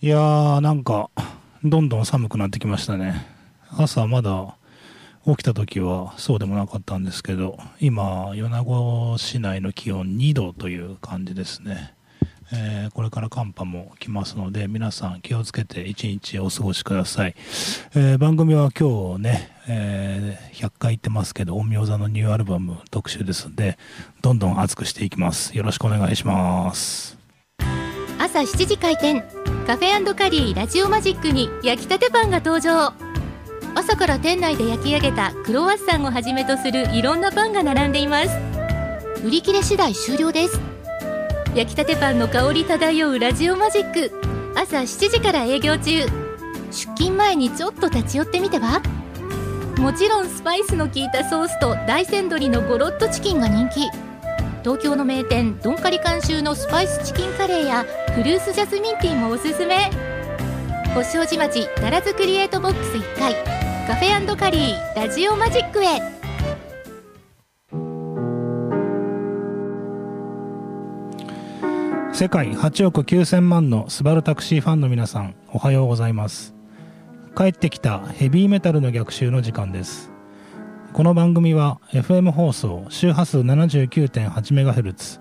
いやーなんかどんどん寒くなってきましたね。朝まだ起きた時はそうでもなかったんですけど今米子市内の気温2度という感じですね、えーこれから寒波も来ますので皆さん気をつけて一日お過ごしください、えー番組は今日ね、えー100回言ってますけど陰陽座のニューアルバム特集ですんでどんどん熱くしていきます。よろしくお願いします。朝7時開店。カフェカリーラジオマジックに焼きたてパンが登場朝から店内で焼き上げたクロワッサンをはじめとするいろんなパンが並んでいます売り切れ次第終了です焼きたてパンの香り漂うラジオマジック朝7時から営業中出勤前にちょっと立ち寄ってみてはもちろんスパイスの効いたソースと大山鶏のゴロッとチキンが人気東京の名店ドンカリ監修のスパイスチキンカレーやフルーツジャスミンティーもおすすめ。星王子町奈良津クリエイトボックス1階カフェカリーラジオマジックへ。世界8億9000万のスバルタクシーファンの皆さんおはようございます。帰ってきたヘビーメタルの逆襲の時間です。この番組は FM 放送周波数 79.8MHz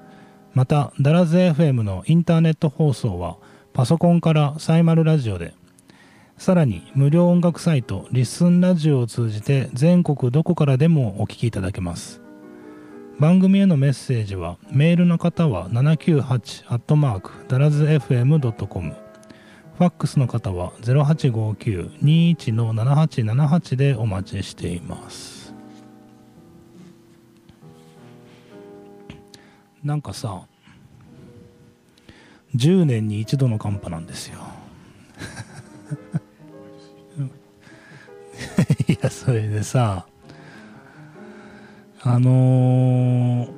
またダラズ FM のインターネット放送はパソコンからサイマルラジオでさらに無料音楽サイトリッスンラジオを通じて全国どこからでもお聞きいただけます。番組へのメッセージはメールの方は798ダラズ FM.com ファックスの方は0859-21-7878でお待ちしています。なんかさ10年に一度の寒波なんですよ。いやそれでさあのー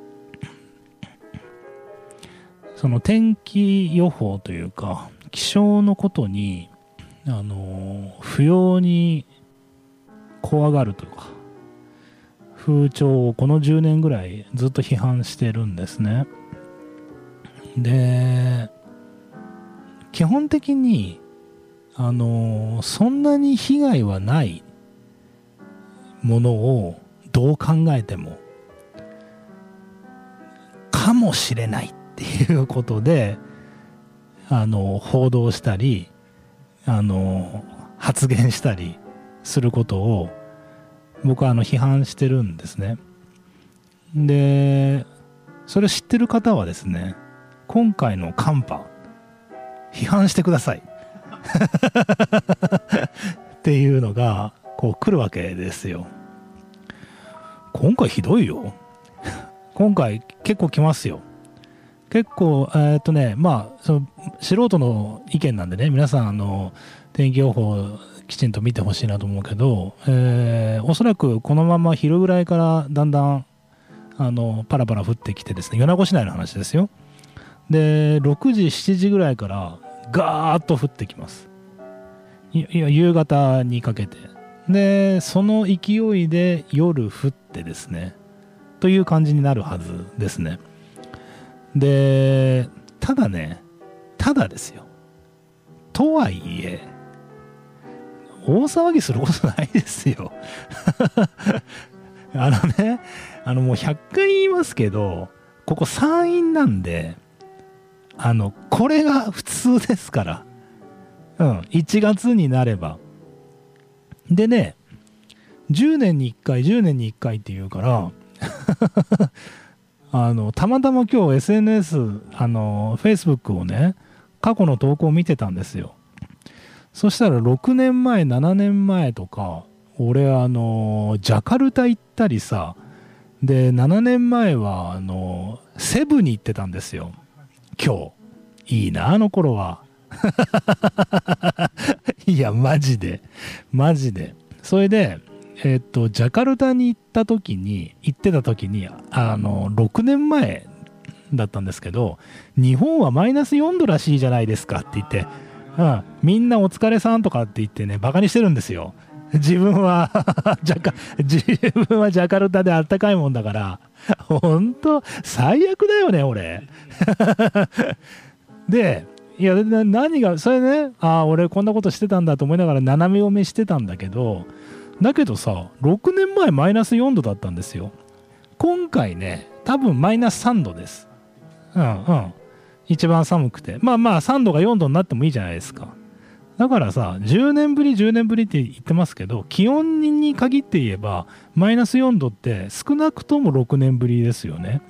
その天気予報というか気象のことに、あのー不要に怖がるというか風潮をこの10年ぐらいずっと批判してるんですね。で基本的にあのそんなに被害はないものをどう考えてもかもしれないっていうことであの報道したりあの発言したりすることを僕はあの批判してるんですね。でそれを知ってる方はですね今回の寒波批判してください。っていうのがこう来るわけですよ。今回ひどいよ。今回結構来ますよ。結構えーっとねまあその素人の意見なんでね皆さんあの天気予報きちんと見てほしいなと思うけど、えーおそらくこのまま昼ぐらいからだんだんあのパラパラ降ってきてですね米子市内の話ですよ。で6時7時ぐらいからガーッと降ってきます。夕方にかけて。でその勢いで夜降ってですねという感じになるはずですね。でただねただですよ。とはいえ大騒ぎすることないですよ。あのねあのもう100回言いますけどここ山陰なんであのこれが普通ですから。うん1月になれば。でね10年に1回10年に1回って言うから あのたまたま今日 SNS あの Facebook をね過去の投稿を見てたんですよ。そしたら6年前7年前とか俺あのジャカルタ行ったりさで7年前はあのセブに行ってたんですよ。今日。いいなあの頃は。いやマジで。マジで。それでえっとジャカルタに行った時に行ってた時にあの6年前だったんですけど日本はマイナス4度らしいじゃないですかって言って、うん、みんなお疲れさんとかって言ってねバカにしてるんですよ。自分は ジャカ自分はジャカルタであったかいもんだから。本当最悪だよね俺。でいや何がそれねああ俺こんなことしてたんだと思いながら斜め読みしてたんだけどだけどさ6年前マイナス4度だったんですよ。今回ね多分マイナス3度です。うんうん。一番寒くて。まあまあ3度が4度になってもいいじゃないですか。だからさ10年ぶり10年ぶりって言ってますけど気温に限って言えばマイナス4度って少なくとも6年ぶりですよね。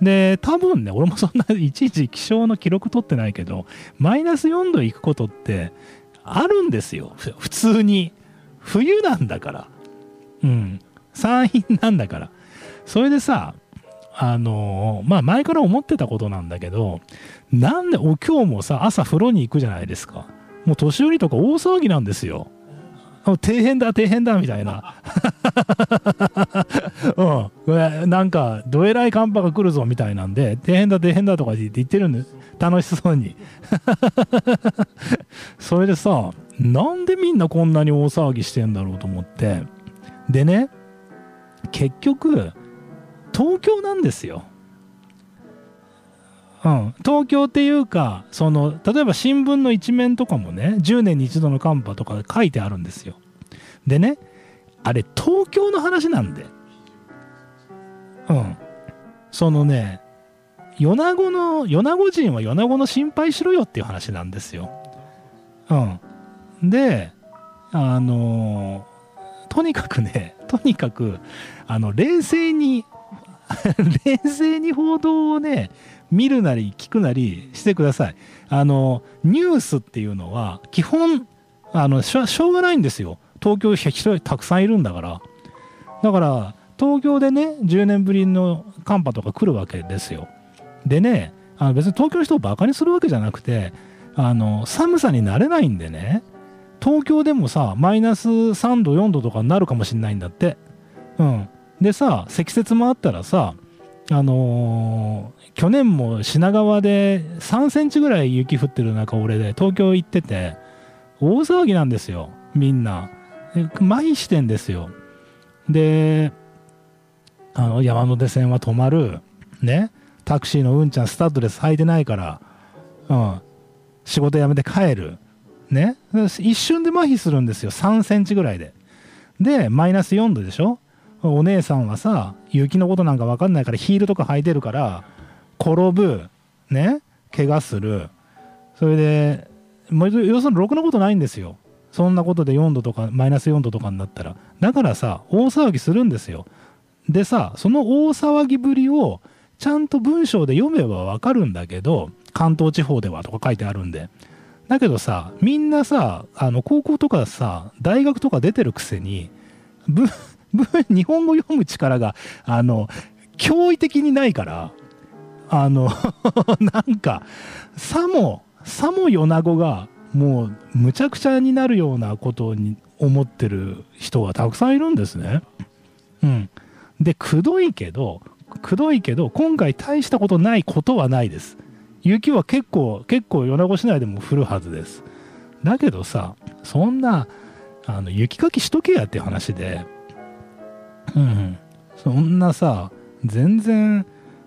で多分ね俺もそんな いちいち気象の記録取ってないけどマイナス4度行くことってあるんですよ。普通に。冬なんだから。うん。山陰なんだから。それでさあのまあ前から思ってたことなんだけどなんでお今日もさ朝風呂に行くじゃないですか。もう年寄りとか大騒ぎなんですよ。底辺だ底辺だみたいな。うん。なんかどえらい寒波が来るぞみたいなんで底辺だ底辺だとか言って言ってるんで楽しそうに。それでさなんでみんなこんなに大騒ぎしてんだろうと思って。でね結局東京なんですよ。うん、東京っていうかその例えば新聞の一面とかもね10年に一度の寒波とか書いてあるんですよ。でねあれ東京の話なんで。うん。そのね米子の米子人は米子の心配しろよっていう話なんですよ。うん。であのとにかくねとにかくあの冷静に 冷静に報道をね見るなり聞くなりしてください。あの、ニュースっていうのは、基本、あのしょ、しょうがないんですよ。東京人たくさんいるんだから。だから、東京でね、10年ぶりの寒波とか来るわけですよ。でね、あの別に東京の人をバカにするわけじゃなくて、あの、寒さになれないんでね、東京でもさ、マイナス3度、4度とかになるかもしれないんだって。うん。でさ、積雪もあったらさ、あのー、去年も品川で3センチぐらい雪降ってる中俺で東京行ってて大騒ぎなんですよみんな。麻痺してんですよ。であの山手線は止まる。ねタクシーのうんちゃんスタッドレス履いてないからうん仕事辞めて帰る。ね一瞬で麻痺するんですよ3センチぐらいで。でマイナス4度でしょ？お姉さんはさ雪のことなんか分かんないからヒールとか履いてるから転ぶね怪我する。それで要するにろくなことないんですよ。そんなことで4度とかマイナス4度とかになったら。だからさ大騒ぎするんですよ。でさその大騒ぎぶりをちゃんと文章で読めばわかるんだけど関東地方ではとか書いてあるんで。だけどさみんなさあの高校とかさ大学とか出てるくせに 日本語読む力が、あの、驚異的にないから、あの なんか、さも、さも米子が、もう、むちゃくちゃになるようなことに思ってる人がたくさんいるんですね。うん。で、くどいけど、くどいけど、今回大したことないことはないです。雪は結構、結構米子市内でも降るはずです。だけどさ、そんな、あの、雪かきしとけやっていう話で、うん、そんなさ全然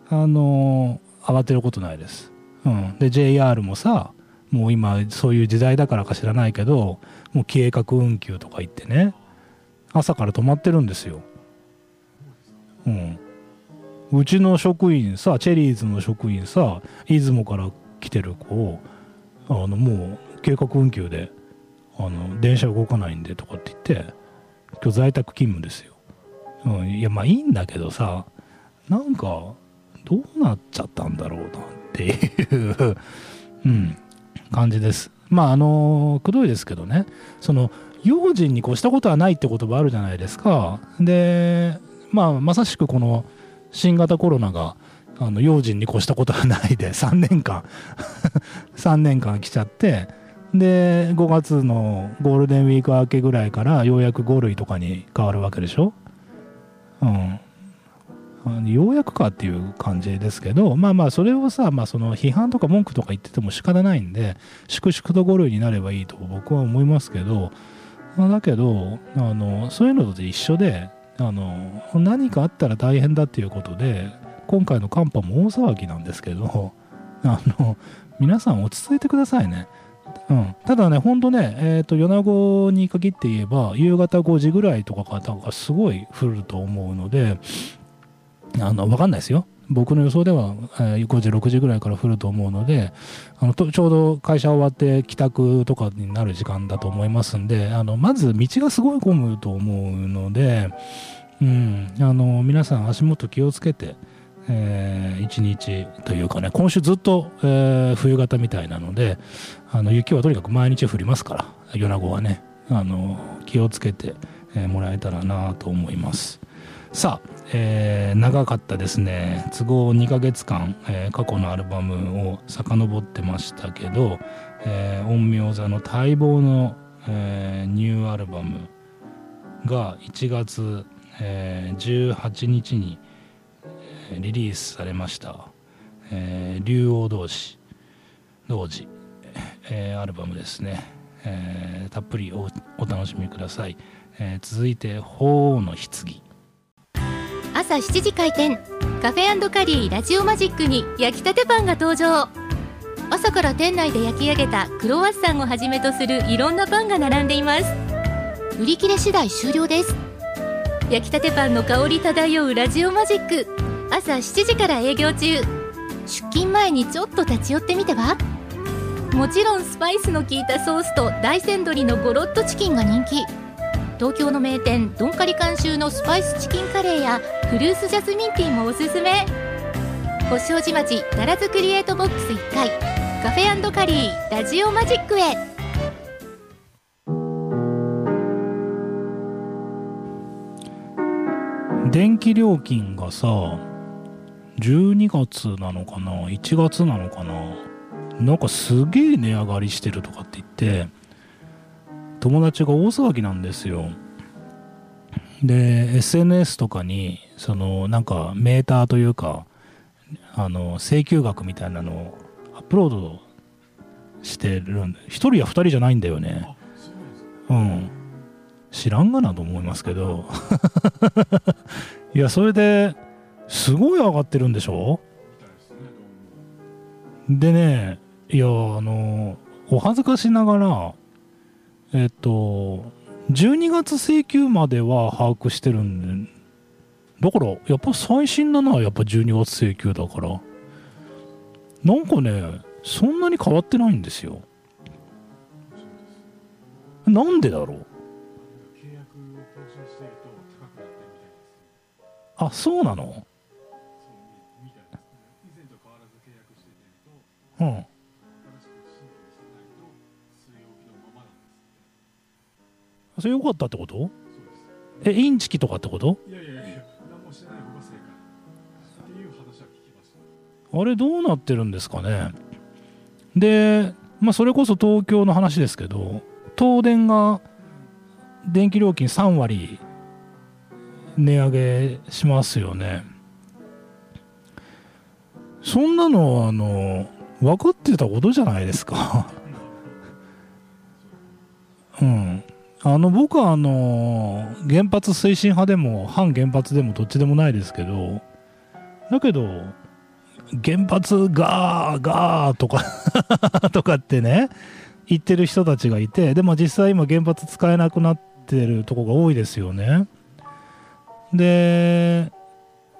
あの慌てることないです、うん、で JR もさもう今そういう時代だからか知らないけどもう計画運休とか言ってね朝から止まってるんですよ。うん。うちの職員さチェリーズの職員さ出雲から来てる子あのもう計画運休であの電車動かないんでとかって言って今日在宅勤務ですよ。うん、いやまあいいんだけどさなんかどうなっちゃったんだろうなっていう うん、感じです。まああのくどいですけどね。その用心に越したことはないって言葉あるじゃないですか。でまあまさしくこの新型コロナがあの用心に越したことはないで 3年間 3年間来ちゃってで5月のゴールデンウィーク明けぐらいからようやく5類とかに変わるわけでしょ。うん、ようやくかっていう感じですけどまあまあそれをさ、まあ、その批判とか文句とか言ってても仕方ないんで粛々と5類になればいいと僕は思いますけど、だけどあのそういうのと一緒であの何かあったら大変だっていうことで今回の寒波も大騒ぎなんですけどあの皆さん落ち着いてくださいね。うん、ただね、ほんとね、えーと、米子に限って言えば、夕方5時ぐらいとかがすごい降ると思うので、あの分かんないですよ。僕の予想では、えー、5時、6時ぐらいから降ると思うので、あのちょうど会社終わって帰宅とかになる時間だと思いますんで、あのまず道がすごい混むと思うので、うん、あの皆さん足元気をつけて、えー、一日というかね、今週ずっと、えー、冬型みたいなので、あの雪はとにかく毎日降りますから、米子はね、あの気をつけて、えー、もらえたらなと思います。さあ、えー、長かったですね都合2ヶ月間、えー、過去のアルバムを遡ってましたけど、えー、陰陽座の待望の、えー、ニューアルバムが1月、えー、18日にリリースされました「えー、竜王同士同時、えー、アルバムですね、えー、たっぷりおお楽しみください、えー、続いて「鳳凰の棺」朝7時開店。カフェカリーラジオマジックに焼きたてパンが登場。朝から店内で焼き上げたクロワッサンをはじめとするいろんなパンが並んでいます。売り切れ次第終了です。焼きたてパンの香り漂うラジオマジック。朝7時から営業中。出勤前にちょっと立ち寄ってみては？もちろんスパイスの効いたソースと大山鶏のゴロッとチキンが人気。東京の名店ドンカリ監修のスパイスチキンカレーやフルーツジャスミンティーもおすすめ。星王子町奈良津クリエイトボックス1階。カフェカリーラジオマジックへ。電気料金がさ12月なのかな？1月なのかな？なんかすげえ値上がりしてるとかって言って友達が大騒ぎなんですよ。で SNS とかにそのなんかメーターというかあの請求額みたいなのをアップロードしてるんで1人や2人じゃないんだよね。うん。知らんがなと思いますけど。いやそれですごい上がってるんでしょ？でねいやあのお恥ずかしながらえっと、12月請求までは把握してるんで、だから、やっぱ最新なのはやっぱ12月請求だから、なんかね、そんなに変わってないんですよ。なんでだろう？あ、そうなの？うん。それ良かったってこと？えインチキとかってこと？いやいやいや何もしてない方が正解っていう話は聞きました。あれどうなってるんですかね？でまあそれこそ東京の話ですけど東電が電気料金3割値上げしますよね。そんなのあの分かってたことじゃないですか。うん。あの僕はあの原発推進派でも反原発でもどっちでもないですけどだけど原発ガーガーとか とかってね言ってる人たちがいてでも実際今原発使えなくなってるとこが多いですよね。で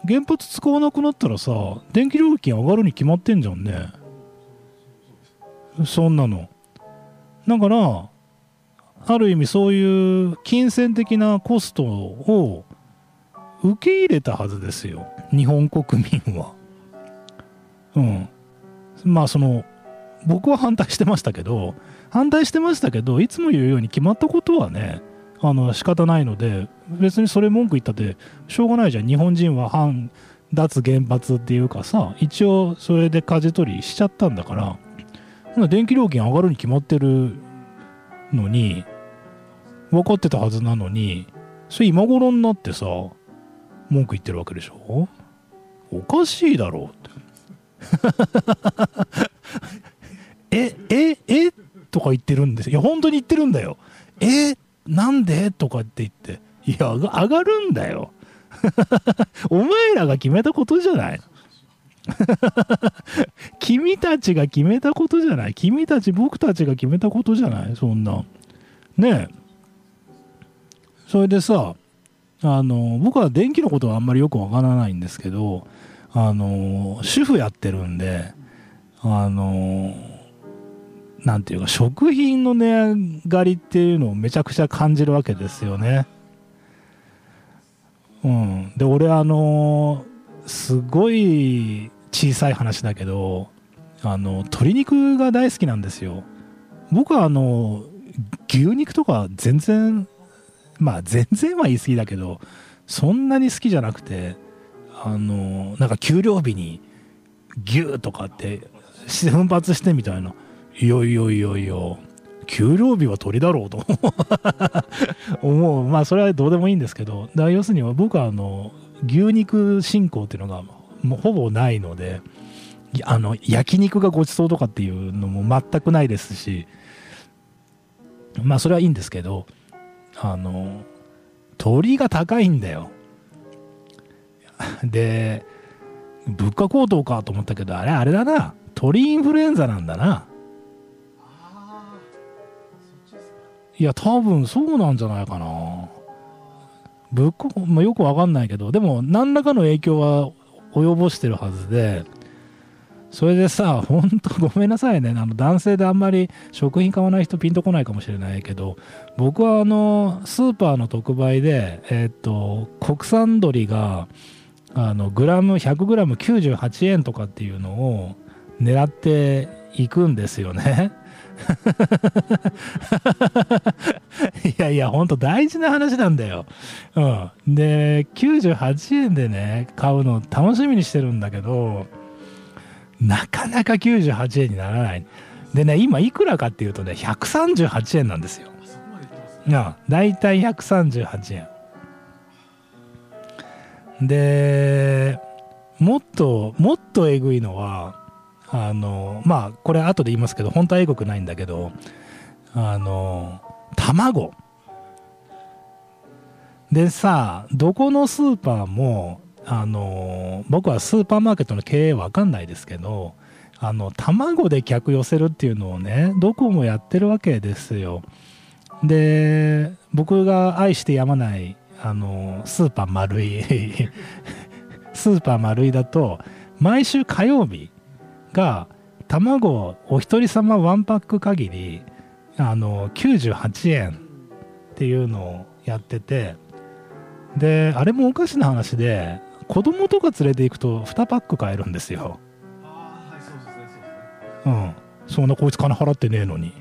原発使わなくなったらさ電気料金上がるに決まってんじゃんね。そんなのだからある意味そういう金銭的なコストを受け入れたはずですよ日本国民は。うん。まあその僕は反対してましたけど反対してましたけどいつも言うように決まったことはねあの仕方ないので別にそれ文句言ったってしょうがないじゃん日本人は反脱原発っていうかさ一応それで舵取りしちゃったんだから電気料金上がるに決まってるのに分かってたはずなのにそれ今頃になってさ文句言ってるわけでしょ？おかしいだろうって。えええ？とか言ってるんです。いや本当に言ってるんだよ。え？なんで？とかって言って。いや上がるんだよ。お前らが決めたことじゃない。君たちが決めたことじゃない。君たち僕たちが決めたことじゃない。そんな。ねえ。それでさあの僕は電気のことはあんまりよくわからないんですけどあの主婦やってるんであのなんていうか食品の値上がりっていうのをめちゃくちゃ感じるわけですよね。うん、で俺あのすごい小さい話だけどあの鶏肉が大好きなんですよ。僕はあの牛肉とか全然まあ全然は言い過ぎだけどそんなに好きじゃなくてあのなんか給料日に牛とかって奮発してみたいな。いよいよいよいよ給料日は鳥だろうと思う。まあそれはどうでもいいんですけどだ要するに僕はあの牛肉信仰っていうのがもうほぼないのであの焼肉がごちそうとかっていうのも全くないですしまあそれはいいんですけどあの鳥が高いんだよ。で物価高騰かと思ったけどあれあれだな。鳥インフルエンザなんだな。いや多分そうなんじゃないかな。物価、まあ、よくわかんないけどでも何らかの影響は及ぼしてるはずでそれでさ、ほんとごめんなさいね。あの男性であんまり食品買わない人ピンとこないかもしれないけど、僕はあの、スーパーの特売で、えっ、と、国産鶏が、あの、グラム、100グラム98円とかっていうのを狙っていくんですよね。いやいや、ほんと大事な話なんだよ。うん。で、98円でね、買うの楽しみにしてるんだけど、なかなか98円にならない。でね、今いくらかっていうとね、138円なんですよ。いや、だいたい138円。で、もっと、もっとえぐいのは、あの、まあ、これ後で言いますけど、本当はえぐくないんだけど、あの、卵。でさ、どこのスーパーも、あの僕はスーパーマーケットの経営わかんないですけどあの卵で客寄せるっていうのをねどこもやってるわけですよで僕が愛してやまないあのスーパー丸い スーパー丸いだと毎週火曜日が卵お一人様ワンパック限りあの98円っていうのをやっててであれもおかしな話で子供とか連れて行くと2パック買えるんですよ。ああはいそうん。そんなこいつ金払ってねえのに。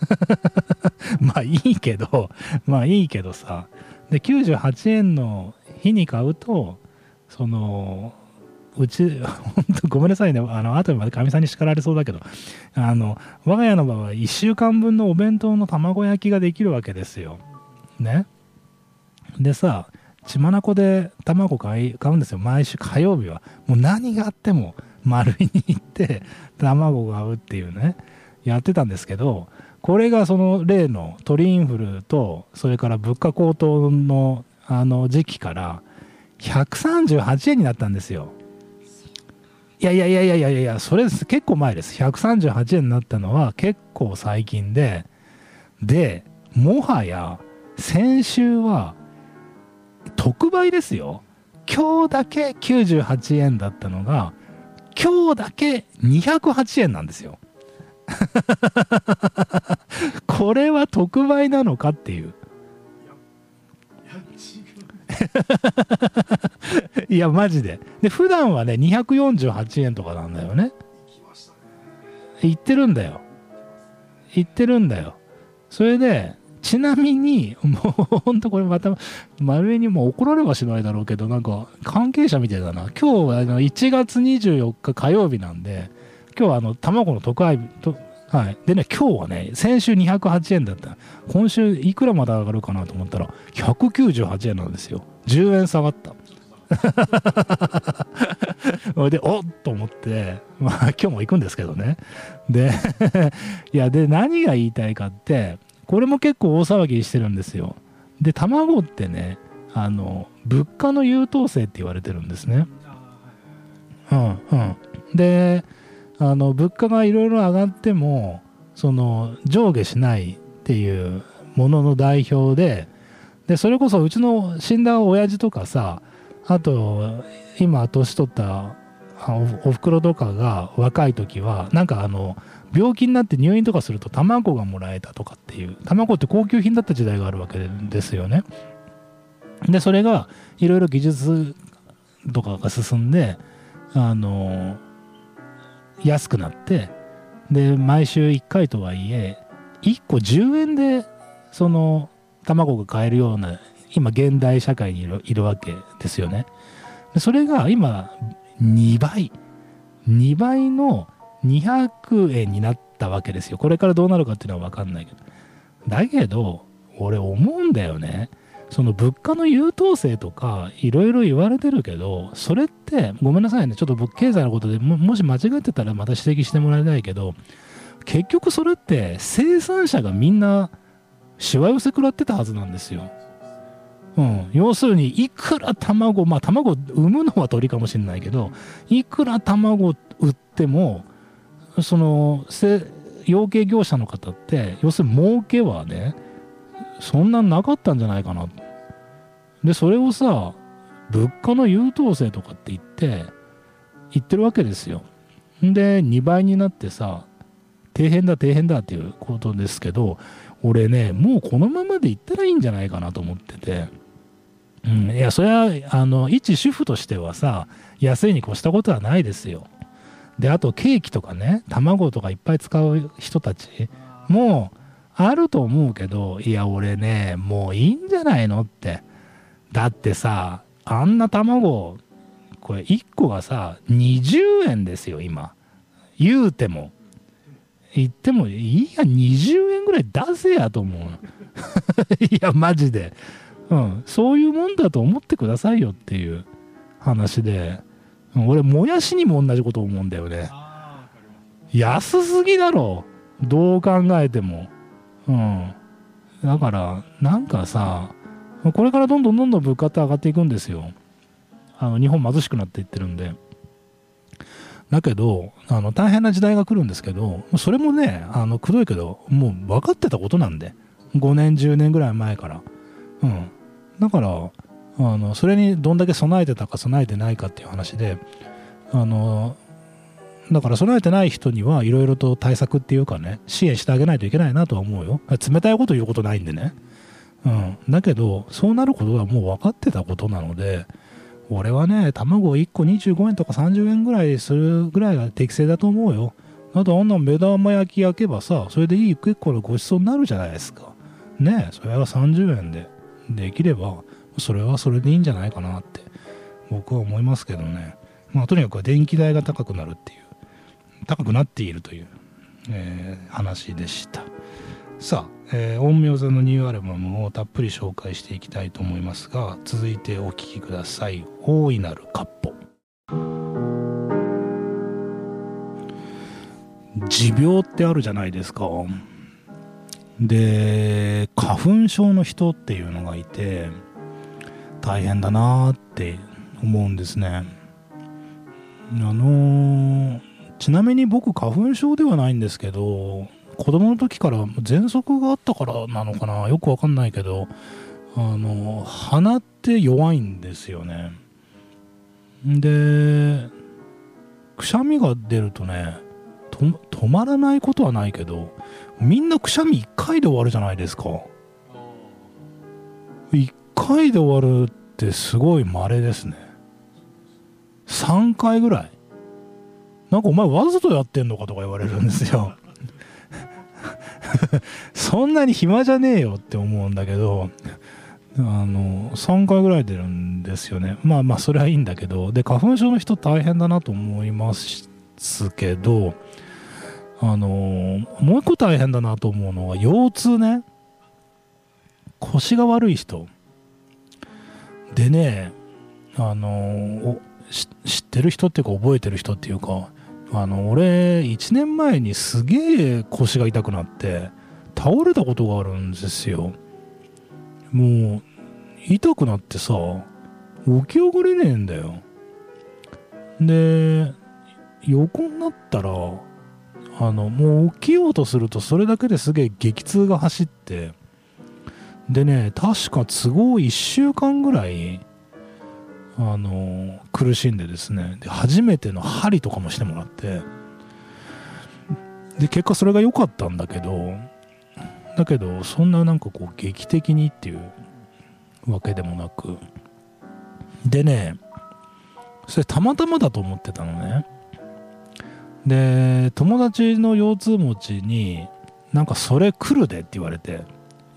まあいいけどまあいいけどさ。で98円の日に買うとそのうち、本当ごめんなさいね。あの、後までかみさんに叱られそうだけど、あの、我が家の場合、1週間分のお弁当の卵焼きができるわけですよ。ね。でさ、血眼で卵買い買うんですよ毎週火曜日はもう何があっても丸いに行って卵を買うっていうねやってたんですけどこれがその例の鳥インフルとそれから物価高騰のあの時期から138円になったんですよいやいやいやいやいやいやそれです結構前です138円になったのは結構最近ででもはや先週は特売ですよ。今日だけ98円だったのが、今日だけ208円なんですよ。これは特売なのかっていう。いや、マジで。で、普段はね、248円とかなんだよね。言ってるんだよ。言ってるんだよ。それで、ちなみに、もうほんとこれまた、丸上にも怒られはしないだろうけど、なんか関係者みたいだな。今日はあの1月24日火曜日なんで、今日はあの卵の特売、はい。でね、今日はね、先週208円だった。今週いくらまで上がるかなと思ったら、198円なんですよ。10円下がった。で、おっと思って、まあ今日も行くんですけどね。で、いや、で、何が言いたいかって、これも結構大騒ぎしてるんですよ。で、卵ってね、あの、物価の優等生って言われてるんですね。うんうんであの物価がいろいろ上がってもその上下しないっていうものの代表ででそれこそうちの死んだ親父とかさあと今年取ったおふくろとかが若い時はなんかあの病気になって入院とかすると卵がもらえたとかっていう卵って高級品だった時代があるわけですよね。でそれがいろいろ技術とかが進んであの安くなってで毎週1回とはいえ1個10円でその卵が買えるような今現代社会にいるわけですよね。それが今2倍2倍の200円になったわけですよ。これからどうなるかっていうのは分かんないけど。だけど俺思うんだよね。その物価の優等生とかいろいろ言われてるけどそれってごめんなさいねちょっと経済のことでもし間違ってたらまた指摘してもらいたいけど結局それって生産者がみんなしわ寄せ食らってたはずなんですよ。うん、要するにいくら卵まあ卵産むのは鳥かもしれないけどいくら卵売ってもその養鶏業者の方って要するに儲けはねそんなんなかったんじゃないかな。でそれをさ物価の優等生とかって言って言ってるわけですよ。で2倍になってさ底辺だ底辺だっていうことですけど俺ねもうこのままでいったらいいんじゃないかなと思ってて。うん、いやそれはあの一主婦としてはさ安いに越したことはないですよ。であとケーキとかね卵とかいっぱい使う人たちもあると思うけどいや俺ねもういいんじゃないのって。だってさあんな卵これ1個がさ20円ですよ今。言うても。言ってもいいや20円ぐらい出せやと思う いやマジで。うん、そういうもんだと思ってくださいよっていう話で、うん、俺もやしにも同じこと思うんだよね。安すぎだろ。どう考えてもうん。だからなんかさこれからどんどんどんどん物価って上がっていくんですよ。あの日本貧しくなっていってるんで。だけどあの大変な時代が来るんですけどそれもねあのくどいけどもう分かってたことなんで。5年10年ぐらい前から。うん。だからあのそれにどんだけ備えてたか備えてないかっていう話であのだから備えてない人にはいろいろと対策っていうかね支援してあげないといけないなとは思うよ。冷たいこと言うことないんでね。うん。だけどそうなることはもう分かってたことなので俺はね卵1個25円とか30円ぐらいするぐらいが適正だと思うよ。あとあんな目玉焼き焼けばさそれでいい結構のごちそうになるじゃないですか。ねえそれが30円でできればそれはそれでいいんじゃないかなって僕は思いますけどね。まあとにかく電気代が高くなるっていう。高くなっているという、えー、話でした。さあ、えー、陰陽座のニューアルバムをたっぷり紹介していきたいと思いますが続いてお聴きください「大いなるかっぽ」持病ってあるじゃないですか。で花粉症の人っていうのがいて大変だなって思うんですね。あのちなみに僕花粉症ではないんですけど子供の時から喘息があったからなのかなよくわかんないけどあの鼻って弱いんですよね。でくしゃみが出るとね止まらないことはないけどみんなくしゃみ1回で終わるじゃないですか。1回で終わるってすごい稀ですね。3回ぐらい。なんかお前わざとやってんのかとか言われるんですよ。そんなに暇じゃねえよって思うんだけどあの3回ぐらい出るんですよね。まあまあそれはいいんだけどで花粉症の人大変だなと思いますけどあの、もう一個大変だなと思うのは腰痛ね。腰が悪い人。でねあの、知ってる人っていうか覚えてる人っていうかあの俺1年前にすげえ腰が痛くなって倒れたことがあるんですよ。もう痛くなってさ起き上がれねえんだよ。で横になったらあのもう起きようとするとそれだけですげえ激痛が走ってでね確か都合1週間ぐらいあの苦しんでですねで初めての針とかもしてもらってで結果それが良かったんだけどだけどそんななんかこう劇的にっていうわけでもなくでねそれたまたまだと思ってたのね。で友達の腰痛持ちになんかそれ来るでって言われて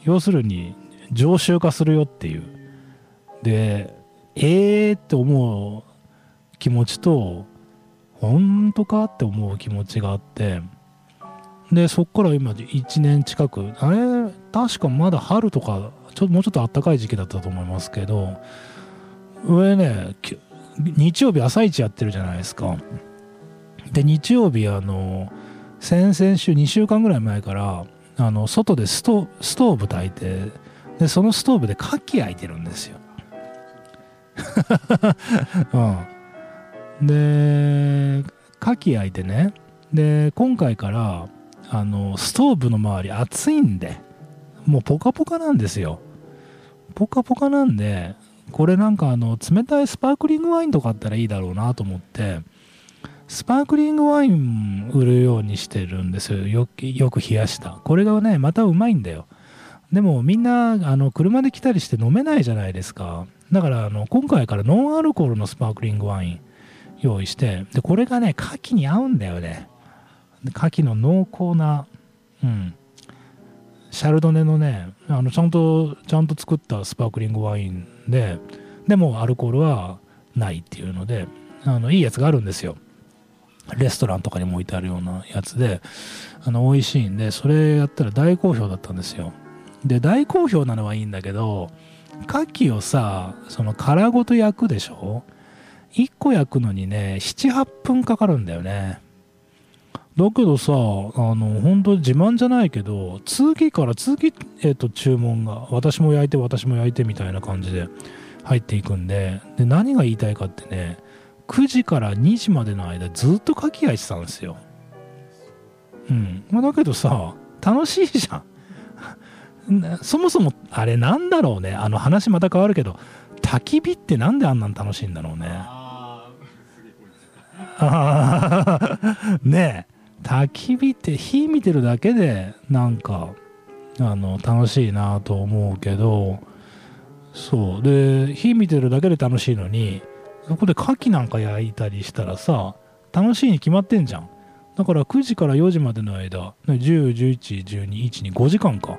要するに常習化するよっていう。でえーって思う気持ちと本当かって思う気持ちがあってでそっから今1年近くあれ確かまだ春とかちょもうちょっと暖かい時期だったと思いますけど上ね日曜日朝一やってるじゃないですか。で日曜日あの先々週2週間ぐらい前からあの外でストストーブ焚いてでそのストーブで牡蠣焼いてるんですよ、うん、で牡蠣焼いてね。で今回からあのストーブの周り暑いんでもうポカポカなんですよ。ポカポカなんでこれなんかあの冷たいスパークリングワインとかあったらいいだろうなと思ってスパークリングワイン売るようにしてるんですよよく冷やした。これがねまたうまいんだよ。でもみんなあの車で来たりして飲めないじゃないですか。だからあの今回からノンアルコールのスパークリングワイン用意してでこれがね牡蠣に合うんだよね。牡蠣の濃厚なうん。シャルドネのねあのちゃんとちゃんと作ったスパークリングワインででもアルコールはないっていうのであのいいやつがあるんですよ。レストランとかにも置いてあるようなやつであの美味しいんでそれやったら大好評だったんですよ。で大好評なのはいいんだけど牡蠣をさその殻ごと焼くでしょ？1個焼くのにね78分かかるんだよね。だけどさあの本当自慢じゃないけど次から次へと注文が私も焼いて私も焼いてみたいな感じで入っていくんでで何が言いたいかってね9時から2時までの間ずっと牡蠣焼いてたんですよ。うん。まあ、だけどさ楽しいじゃん。そもそもあれなんだろうね。あの話また変わるけど焚き火ってなんであんなん楽しいんだろうね。ねえ。焚き火って火見てるだけでなんかあの楽しいなと思うけどそう。で火見てるだけで楽しいのにそこで牡蠣なんか焼いたりしたらさ楽しいに決まってんじゃん。だから9時から4時までの間10、11、12、1、2、5時間か。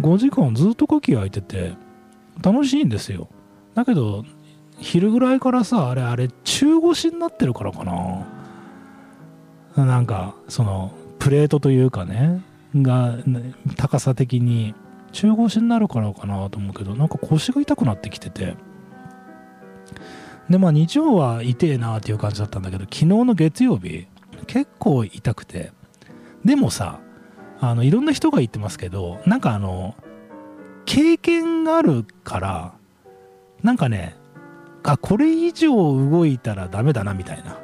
5時間ずっと牡蠣焼いてて楽しいんですよ。だけど昼ぐらいからさあれあれ中腰になってるからかな。なんかそのプレートというかねが高さ的に中腰になるからかなと思うけどなんか腰が痛くなってきてて。でまあ日曜は痛えなっていう感じだったんだけど昨日の月曜日結構痛くて。でもさあのいろんな人が言ってますけどなんかあの経験があるからなんかねあこれ以上動いたらダメだなみたいな。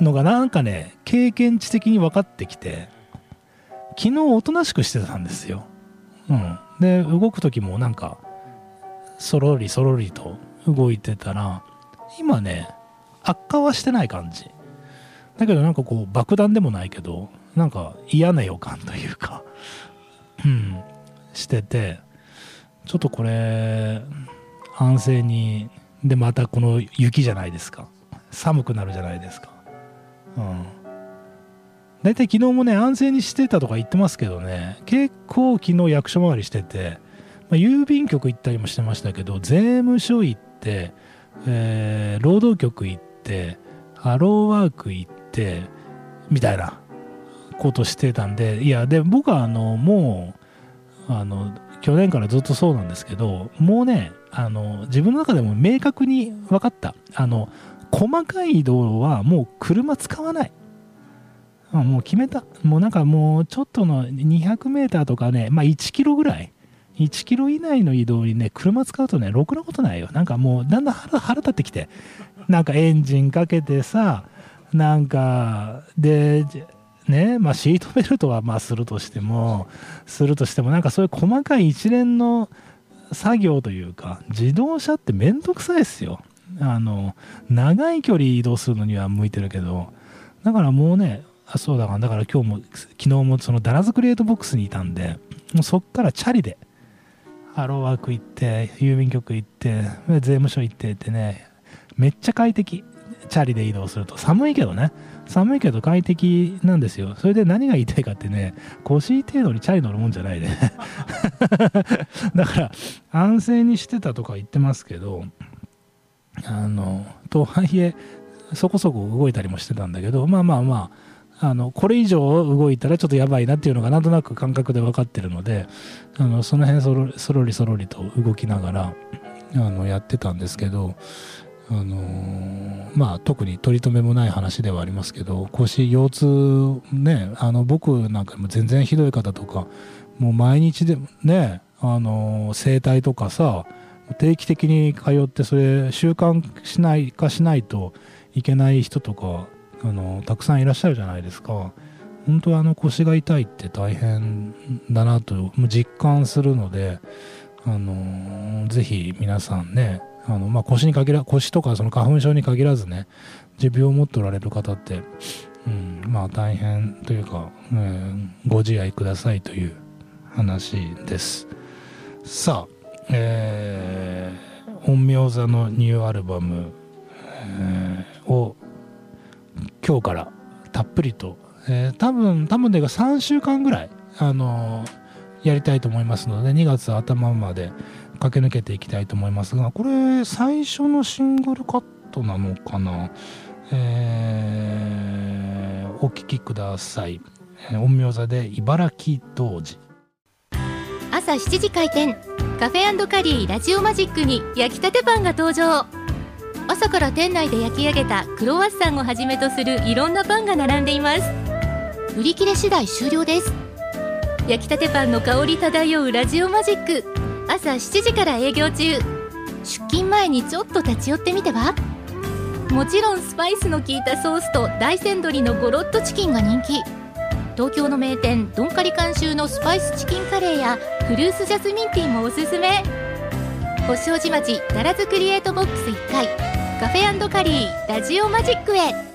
のがなんかね経験値的に分かってきて昨日おとなしくしてたんですよ、うん、で動く時もなんかそろりそろりと動いてたら今ね悪化はしてない感じ。だけどなんかこう爆弾でもないけどなんか嫌な予感というかうん。しててちょっとこれ安静にでまたこの雪じゃないですか。寒くなるじゃないですか。うん。大体昨日もね安静にしてたとか言ってますけどね。結構昨日役所回りしてて、まあ、郵便局行ったりもしてましたけど税務署行って、えー、労働局行ってハローワーク行ってみたいなことしてたんでいやで僕はあのもうあの去年からずっとそうなんですけどもうねあの自分の中でも明確に分かった。あの細かい道路はもう車使わない。もう決めた。もうなんかもうちょっとの 200m とかねまあ1キロぐらい。1キロ以内の移動にね車使うとねろくなことないよ。なんかもうだんだん腹腹立ってきて。なんかエンジンかけてさなんかでねまあシートベルトはまあするとしてもするとしてもなんかそういう細かい一連の作業というか自動車ってめんどくさいですよ。あの長い距離移動するのには向いてるけどだからもうねあそうだからだから今日も昨日もそのダラズクリエイトボックスにいたんでもうそっからチャリでハローワーク行って郵便局行って税務署行ってってねめっちゃ快適チャリで移動すると。寒いけどね。寒いけど快適なんですよ。それで何が言いたいかってね腰程度にチャリ乗るもんじゃないね。だから安静にしてたとか言ってますけどあのとはいえそこそこ動いたりもしてたんだけどまあまあまああのこれ以上動いたらちょっとやばいなっていうのがなんとなく感覚で分かってるのであのその辺そろそろりそろりと動きながらあのやってたんですけどあのーまあ特に取り留めもない話ではありますけど腰腰痛ねあの僕なんかも全然ひどい方とかもう毎日でねあの整体とかさ定期的に通ってそれ習慣しないかしないといけない人とかあのたくさんいらっしゃるじゃないですか。本当はあの腰が痛いって大変だなと実感するのであのぜひ皆さんねあの、まあ、腰に限ら腰とかその花粉症に限らずね持病を持っておられる方って、うん、まあ大変というか、うんご自愛くださいという話です。さあえー、陰陽座のニューアルバム、えーを今日からたっぷりと、えー多分多分でが3週間ぐらい、あのーやりたいと思いますので2月頭まで駆け抜けていきたいと思いますがこれ最初のシングルカットなのかな、えーお聴きください。えー陰陽座で茨城童子。朝7時開店。カフェカリーラジオマジックに焼きたてパンが登場。朝から店内で焼き上げたクロワッサンをはじめとするいろんなパンが並んでいます。売り切れ次第終了です。焼きたてパンの香り漂うラジオマジック。朝7時から営業中。出勤前にちょっと立ち寄ってみては？もちろんスパイスの効いたソースと大山鶏のゴロッとチキンが人気。東京の名店ドンカリ監修のスパイスチキンカレーやフルーツジャスミンティーもおすすめ。星王子町奈良津クリエイトボックス1階。カフェカリーラジオマジックへ。